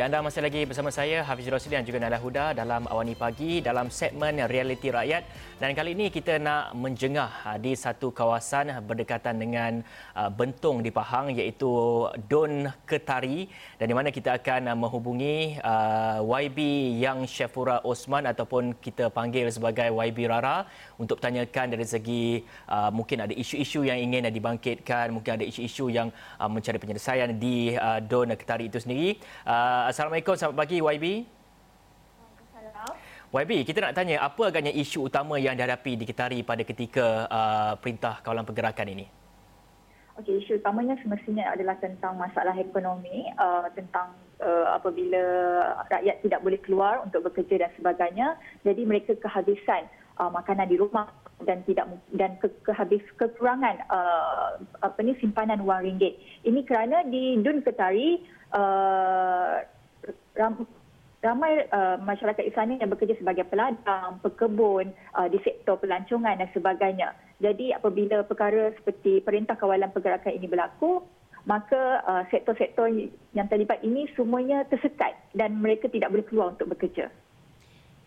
Baik, anda masih lagi bersama saya Hafiz Rosli dan juga Nala Huda dalam Awani Pagi dalam segmen Realiti Rakyat. Dan kali ini kita nak menjengah ah, di satu kawasan berdekatan dengan ah, Bentong di Pahang iaitu Don Ketari dan di mana kita akan ah, menghubungi YB Yang Syafura Osman ataupun kita panggil sebagai YB Rara untuk tanyakan dari segi mungkin ada isu-isu yang ingin dibangkitkan mungkin ada isu-isu yang mencari penyelesaian di Don Ketari itu sendiri Assalamualaikum, selamat pagi YB. YB, kita nak tanya apa agaknya isu utama yang dihadapi di Ketari pada ketika uh, Perintah Kawalan Pergerakan ini? Okey, isu utamanya semestinya adalah tentang masalah ekonomi, uh, tentang uh, apabila rakyat tidak boleh keluar untuk bekerja dan sebagainya, jadi mereka kehabisan uh, makanan di rumah dan tidak dan ke, kehabis kekurangan uh, apa ni simpanan wang ringgit. Ini kerana di Dun Ketari uh, ram, ramai uh, masyarakat Islami yang bekerja sebagai peladang, pekebun uh, di sektor pelancongan dan sebagainya. Jadi apabila perkara seperti Perintah Kawalan Pergerakan ini berlaku, maka uh, sektor-sektor yang terlibat ini semuanya tersekat dan mereka tidak boleh keluar untuk bekerja.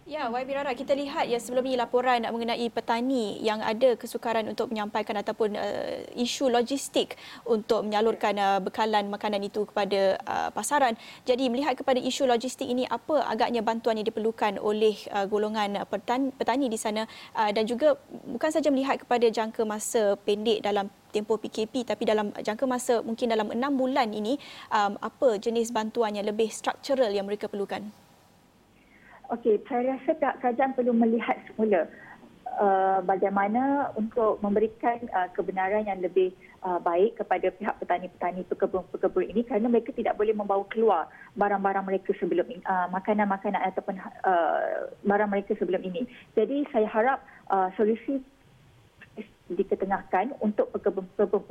Ya, YB Rara, kita lihat ya sebelum ini laporan mengenai petani yang ada kesukaran untuk menyampaikan ataupun uh, isu logistik untuk menyalurkan uh, bekalan makanan itu kepada uh, pasaran. Jadi melihat kepada isu logistik ini, apa agaknya bantuan yang diperlukan oleh uh, golongan petani, petani di sana uh, dan juga bukan saja melihat kepada jangka masa pendek dalam tempoh PKP tapi dalam jangka masa mungkin dalam enam bulan ini um, apa jenis bantuan yang lebih struktural yang mereka perlukan? Okey, saya rasa pihak kerajaan perlu melihat semula uh, bagaimana untuk memberikan uh, kebenaran yang lebih uh, baik kepada pihak petani-petani pekebun-pekebun ini kerana mereka tidak boleh membawa keluar barang-barang mereka sebelum ini, uh, makanan-makanan ataupun uh, barang mereka sebelum ini. Jadi saya harap uh, solusi diketengahkan untuk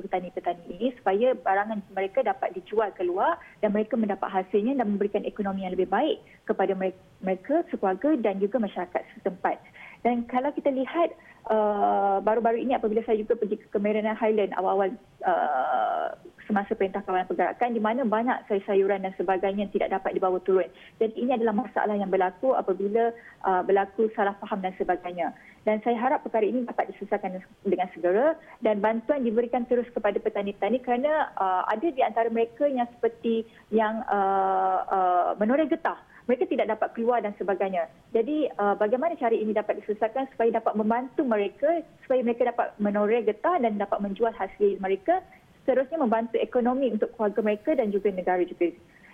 petani-petani ini supaya barangan mereka dapat dijual keluar dan mereka mendapat hasilnya dan memberikan ekonomi yang lebih baik kepada mereka, sekeluarga dan juga masyarakat setempat. Dan kalau kita lihat uh, baru-baru ini apabila saya juga pergi ke Kemeranan Highland awal-awal uh, semasa perintah kawalan pergerakan di mana banyak sayur-sayuran dan sebagainya tidak dapat dibawa turun. Jadi ini adalah masalah yang berlaku apabila uh, berlaku salah faham dan sebagainya dan saya harap perkara ini dapat diselesaikan dengan segera dan bantuan diberikan terus kepada petani-petani kerana uh, ada di antara mereka yang seperti yang uh, uh, menoreh getah mereka tidak dapat keluar dan sebagainya. Jadi uh, bagaimana cara ini dapat diselesaikan supaya dapat membantu mereka supaya mereka dapat menoreh getah dan dapat menjual hasil mereka seterusnya membantu ekonomi untuk keluarga mereka dan juga negara juga.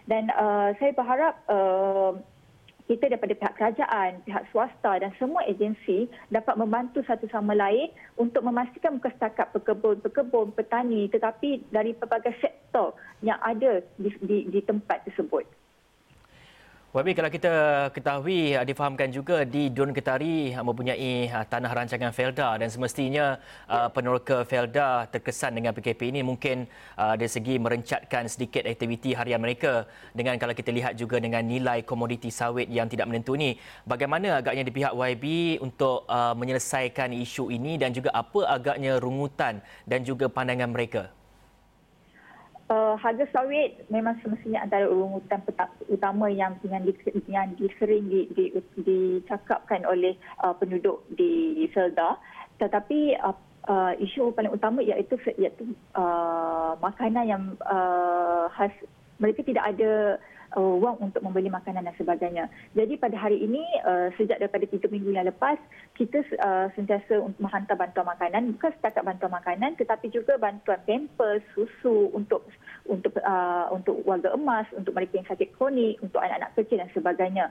Dan uh, saya berharap uh, kita daripada pihak kerajaan, pihak swasta dan semua agensi dapat membantu satu sama lain untuk memastikan bukan setakat pekebun-pekebun, petani tetapi dari pelbagai sektor yang ada di, di, di tempat tersebut. Wabi, kalau kita ketahui, ah, difahamkan juga di Dun Ketari ah, mempunyai ah, tanah rancangan Felda dan semestinya ya. peneroka Felda terkesan dengan PKP ini mungkin dari segi merencatkan sedikit aktiviti harian mereka dengan kalau kita lihat juga dengan nilai komoditi sawit yang tidak menentu ini. Bagaimana agaknya di pihak YB untuk menyelesaikan isu ini dan juga apa agaknya rungutan dan juga pandangan mereka? Uh, harga sawit memang semestinya antara urutan utama yang yang, yang disering di, di, dicakapkan oleh uh, penduduk di Selda. Tetapi uh, uh, isu paling utama iaitu iaitu uh, makanan yang uh, khas mereka tidak ada uh, wang untuk membeli makanan dan sebagainya. Jadi pada hari ini uh, sejak daripada tiga minggu yang lepas kita uh, sentiasa untuk menghantar bantuan makanan bukan setakat bantuan makanan tetapi juga bantuan pampers, susu untuk untuk uh, untuk warga emas, untuk mereka yang sakit kronik, untuk anak-anak kecil dan sebagainya.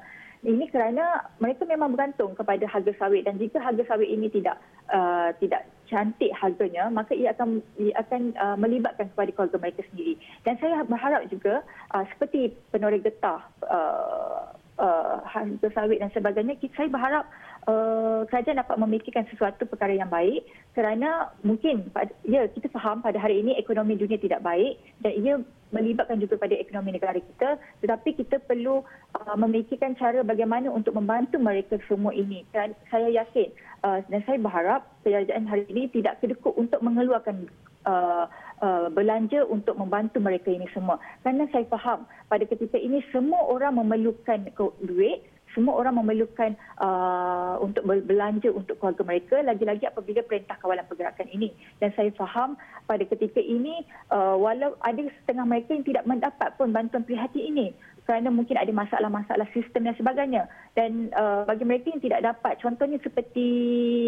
Ini kerana mereka memang bergantung kepada harga sawit dan jika harga sawit ini tidak uh, tidak cantik harganya maka ia akan ia akan uh, melibatkan kepada keluarga mereka sendiri. Dan saya berharap juga uh, seperti penoreh getah uh, uh, harga sawit dan sebagainya saya berharap uh, kerajaan dapat memikirkan sesuatu perkara yang baik kerana mungkin ya kita faham pada hari ini ekonomi dunia tidak baik dan ia melibatkan juga pada ekonomi negara kita tetapi kita perlu uh, memikirkan cara bagaimana untuk membantu mereka semua ini saya yakin uh, dan saya berharap kerajaan hari ini tidak kedekut untuk mengeluarkan uh, uh, belanja untuk membantu mereka ini semua. Kerana saya faham pada ketika ini semua orang memerlukan duit semua orang memerlukan uh, untuk berbelanja untuk keluarga mereka. Lagi-lagi apabila perintah kawalan pergerakan ini. Dan saya faham pada ketika ini uh, walau ada setengah mereka yang tidak mendapat pun bantuan prihatin ini. Kerana mungkin ada masalah-masalah sistem dan sebagainya. Dan uh, bagi mereka yang tidak dapat contohnya seperti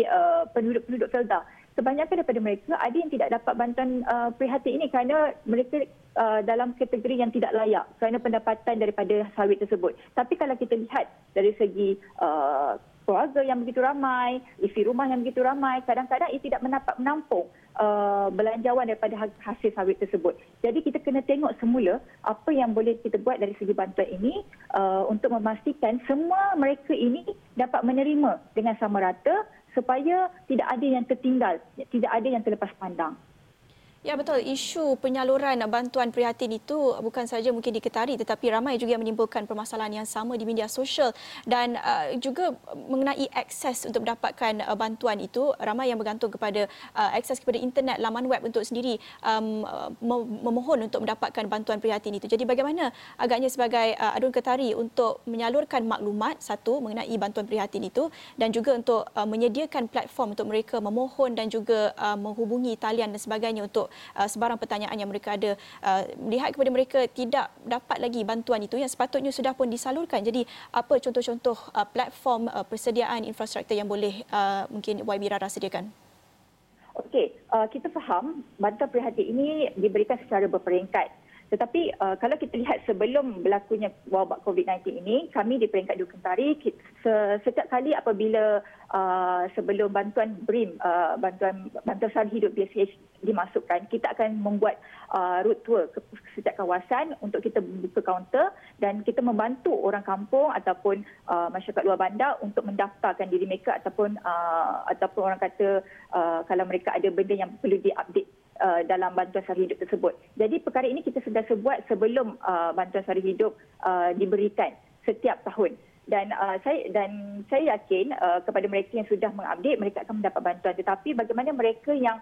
uh, penduduk-penduduk Felda kebanyakan daripada mereka ada yang tidak dapat bantuan uh, prihatin ini. Kerana mereka uh, dalam kategori yang tidak layak kerana pendapatan daripada sawit tersebut. Tapi kalau kita lihat dari segi uh, keluarga yang begitu ramai, isi rumah yang begitu ramai, kadang-kadang ia tidak mendapat menampung uh, belanjawan daripada ha-, hasil sawit tersebut. Jadi kita kena tengok semula apa yang boleh kita buat dari segi bantuan ini uh, untuk memastikan semua mereka ini dapat menerima dengan sama rata supaya tidak ada yang tertinggal, tidak ada yang terlepas pandang. Ya betul, isu penyaluran bantuan prihatin itu bukan saja mungkin diketari tetapi ramai juga yang menimbulkan permasalahan yang sama di media sosial dan uh, juga mengenai akses untuk mendapatkan uh, bantuan itu ramai yang bergantung kepada uh, akses kepada internet laman web untuk sendiri um, memohon untuk mendapatkan bantuan prihatin itu. Jadi bagaimana agaknya sebagai uh, adun ketari untuk menyalurkan maklumat satu mengenai bantuan prihatin itu dan juga untuk uh, menyediakan platform untuk mereka memohon dan juga uh, menghubungi talian dan sebagainya untuk uh, sebarang pertanyaan yang mereka ada uh, melihat kepada mereka tidak dapat lagi bantuan itu yang sepatutnya sudah pun disalurkan. Jadi apa contoh-contoh uh, platform uh, persediaan infrastruktur yang boleh uh, mungkin YB Rara sediakan? Okey, uh, kita faham bantuan prihatin ini diberikan secara berperingkat. Tetapi uh, kalau kita lihat sebelum berlakunya wabak COVID-19 ini, kami di peringkat Dua Kentari, setiap kali apabila uh, sebelum bantuan BRIM, uh, bantuan bantuan sara hidup BSH dimasukkan, kita akan membuat uh, route tour ke setiap kawasan untuk kita buka kaunter dan kita membantu orang kampung ataupun uh, masyarakat luar bandar untuk mendaftarkan diri mereka ataupun uh, ataupun orang kata uh, kalau mereka ada benda yang perlu diupdate uh, dalam bantuan sara hidup tersebut. Jadi perkara ini kita sudah sebuat sebelum uh, bantuan sara hidup uh, diberikan setiap tahun. Dan uh, saya dan saya yakin uh, kepada mereka yang sudah mengupdate mereka akan mendapat bantuan tetapi bagaimana mereka yang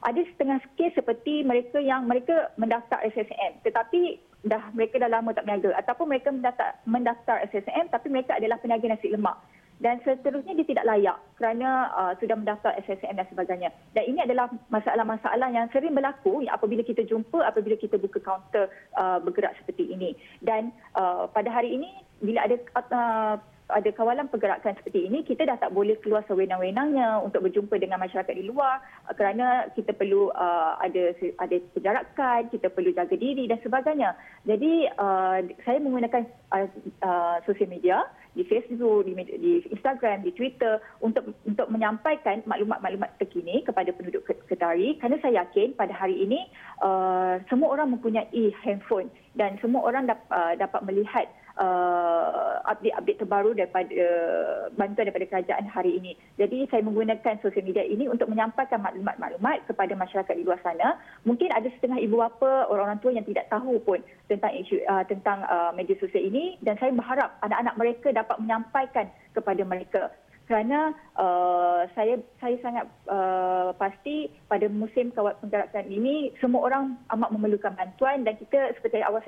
ada setengah kes seperti mereka yang mereka mendaftar SSM tetapi dah mereka dah lama tak berniaga ataupun mereka mendaftar mendaftar SSM tapi mereka adalah peniaga nasi lemak dan seterusnya dia tidak layak kerana uh, sudah mendaftar SSM dan sebagainya. Dan ini adalah masalah-masalah yang sering berlaku apabila kita jumpa apabila kita buka kaunter uh, bergerak seperti ini. Dan uh, pada hari ini bila ada uh, ada kawalan pergerakan seperti ini, kita dah tak boleh keluar sewenang-wenangnya untuk berjumpa dengan masyarakat di luar uh, kerana kita perlu uh, ada ada penjarakan, kita perlu jaga diri dan sebagainya. Jadi uh, saya menggunakan uh, uh, sosial media di Facebook, di, di Instagram, di Twitter untuk untuk menyampaikan maklumat-maklumat terkini kepada penduduk Ketari kerana saya yakin pada hari ini uh, semua orang mempunyai handphone dan semua orang dap, uh, dapat melihat uh, update-update terbaru daripada uh, bantuan daripada kerajaan hari ini. Jadi saya menggunakan sosial media ini untuk menyampaikan maklumat-maklumat kepada masyarakat di luar sana. Mungkin ada setengah ibu bapa, orang-orang tua yang tidak tahu pun tentang isu uh, tentang uh, media sosial ini dan saya berharap anak-anak mereka dapat menyampaikan kepada mereka kerana uh, saya saya sangat uh, pasti pada musim kawat penggerakan ini semua orang amat memerlukan bantuan dan kita seperti awal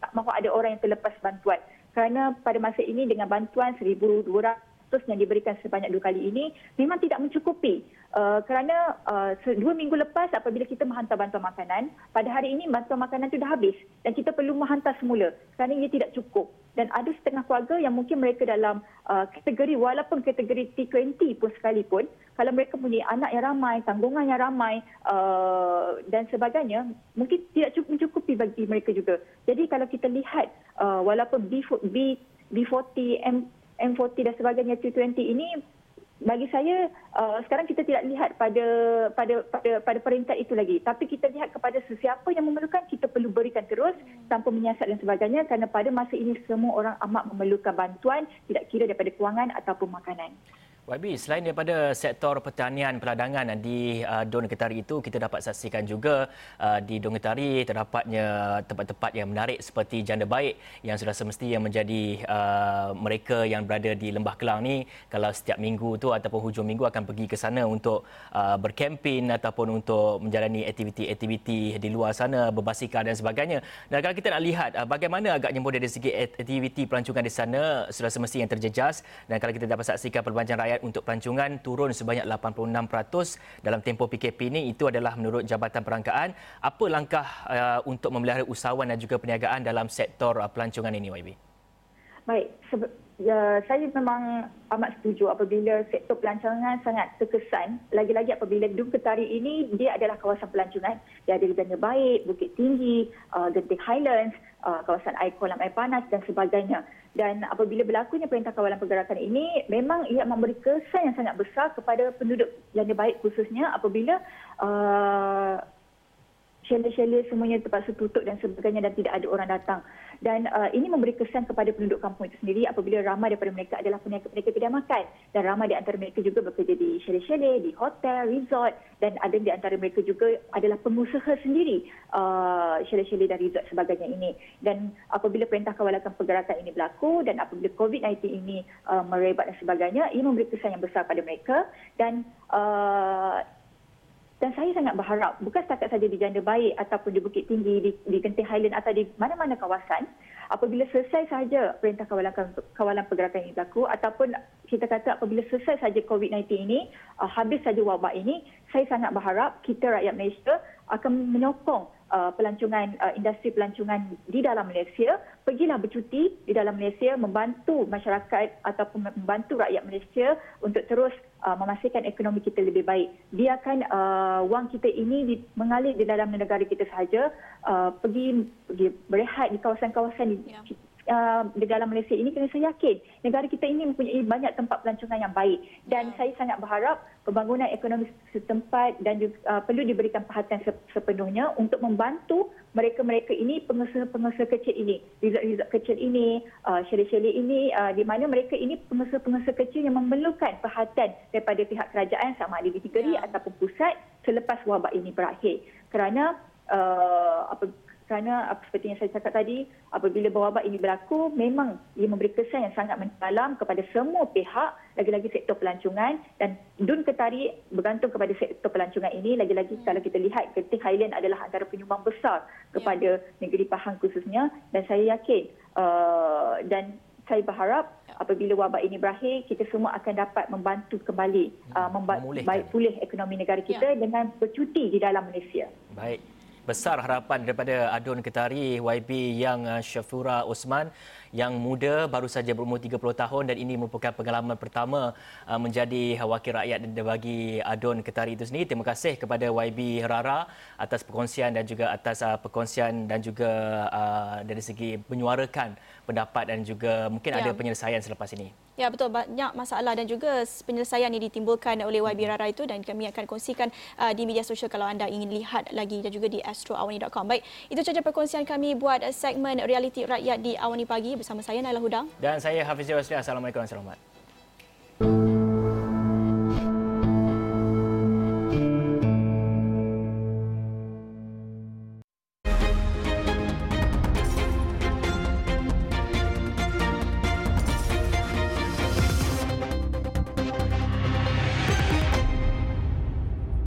tak mahu ada orang yang terlepas bantuan. Kerana pada masa ini dengan bantuan 1,200 yang diberikan sebanyak dua kali ini memang tidak mencukupi. Uh, kerana uh, dua minggu lepas apabila kita menghantar bantuan makanan, pada hari ini bantuan makanan itu dah habis dan kita perlu menghantar semula kerana ia tidak cukup. Dan ada setengah keluarga yang mungkin mereka dalam uh, kategori walaupun kategori T20 pun sekalipun, kalau mereka punya anak yang ramai, tanggungan yang ramai uh, dan sebagainya, mungkin tidak cukup mencukupi bagi mereka juga. Jadi kalau kita lihat uh, walaupun B, B, B40, M, M40 dan sebagainya T20 ini bagi saya uh, sekarang kita tidak lihat pada pada pada pada peringkat itu lagi tapi kita lihat kepada sesiapa yang memerlukan kita perlu berikan terus tanpa menyiasat dan sebagainya kerana pada masa ini semua orang amat memerlukan bantuan tidak kira daripada kewangan ataupun makanan. YB, selain daripada sektor pertanian peladangan di uh, Don Getari itu, kita dapat saksikan juga uh, di Don Getari terdapatnya tempat-tempat yang menarik seperti Janda Baik yang sudah semestinya menjadi uh, mereka yang berada di Lembah Kelang ni kalau setiap minggu tu ataupun hujung minggu akan pergi ke sana untuk uh, berkempen ataupun untuk menjalani aktiviti-aktiviti di luar sana, berbasikal dan sebagainya. Dan kalau kita nak lihat uh, bagaimana agaknya model dari segi aktiviti pelancongan di sana sudah semestinya yang terjejas dan kalau kita dapat saksikan perbankan rakyat untuk pelancongan turun sebanyak 86% dalam tempoh PKP ini itu adalah menurut Jabatan Perangkaan. Apa langkah uh, untuk memelihara usahawan dan juga perniagaan dalam sektor uh, pelancongan ini YB? Baik, ya, saya memang amat setuju apabila sektor pelancongan sangat terkesan. Lagi-lagi apabila Dum Ketari ini, dia adalah kawasan pelancongan. Dia ada Gajah Baik, Bukit Tinggi, uh, Genting Highlands, uh, kawasan air kolam air panas dan sebagainya. Dan apabila berlakunya Perintah Kawalan Pergerakan ini, memang ia memberi kesan yang sangat besar kepada penduduk Gajah Baik khususnya apabila uh, chalet-chalet semuanya terpaksa tutup dan sebagainya dan tidak ada orang datang. Dan uh, ini memberi kesan kepada penduduk kampung itu sendiri apabila ramai daripada mereka adalah peniaga-peniaga kedai makan. Dan ramai di antara mereka juga bekerja di chalet-chalet, di hotel, resort dan ada di antara mereka juga adalah pengusaha sendiri uh, chalet-chalet dan resort sebagainya ini. Dan apabila Perintah Kawalan Pergerakan ini berlaku dan apabila COVID-19 ini uh, merebat dan sebagainya, ini memberi kesan yang besar pada mereka dan uh, dan saya sangat berharap bukan setakat saja di Janda Baik ataupun di Bukit Tinggi, di, di Genting Highland atau di mana-mana kawasan, apabila selesai saja perintah kawalan, kawalan pergerakan ini berlaku ataupun kita kata apabila selesai saja COVID-19 ini, uh, habis saja wabak ini, saya sangat berharap kita rakyat Malaysia akan menyokong uh, pelancongan uh, industri pelancongan di dalam Malaysia pergilah bercuti di dalam Malaysia membantu masyarakat ataupun membantu rakyat Malaysia untuk terus uh, memastikan ekonomi kita lebih baik biarkan uh, wang kita ini di, mengalir di dalam negara kita sahaja uh, pergi pergi berehat di kawasan-kawasan yeah. Uh, di dalam Malaysia ini kerana saya yakin negara kita ini mempunyai banyak tempat pelancongan yang baik dan ya. saya sangat berharap pembangunan ekonomi setempat dan juga uh, perlu diberikan perhatian sepenuhnya untuk membantu mereka-mereka ini pengusaha-pengusaha kecil ini resort-resort kecil ini uh, chalet-chalet ini uh, di mana mereka ini pengusaha-pengusaha kecil yang memerlukan perhatian daripada pihak kerajaan sama ada di negeri ya. ataupun pusat selepas wabak ini berakhir kerana uh, apa kerana seperti yang saya cakap tadi apabila wabak ini berlaku memang ia memberi kesan yang sangat mendalam kepada semua pihak lagi-lagi sektor pelancongan dan Dun Ketari bergantung kepada sektor pelancongan ini lagi-lagi hmm. kalau kita lihat Genting Highland adalah antara penyumbang besar kepada ya. negeri Pahang khususnya dan saya yakin uh, dan saya berharap ya. apabila wabak ini berakhir kita semua akan dapat membantu kembali hmm. uh, membaik pulih ekonomi negara kita ya. dengan bercuti di dalam Malaysia. Baik besar harapan daripada Adun Ketari YB yang uh, Syafura Osman yang muda baru saja berumur 30 tahun dan ini merupakan pengalaman pertama uh, menjadi wakil rakyat bagi Adun Ketari itu sendiri. Terima kasih kepada YB Rara atas perkongsian dan juga atas uh, perkongsian dan juga dari segi menyuarakan pendapat dan juga mungkin ya. ada penyelesaian selepas ini. Ya betul banyak masalah dan juga penyelesaian yang ditimbulkan oleh YB Rara itu dan kami akan kongsikan uh, di media sosial kalau anda ingin lihat lagi dan juga di astroawani.com. Baik, itu saja perkongsian kami buat segmen realiti rakyat di Awani Pagi bersama saya Naila Hudang dan saya Hafiz Rosli. Assalamualaikum wabarakatuh.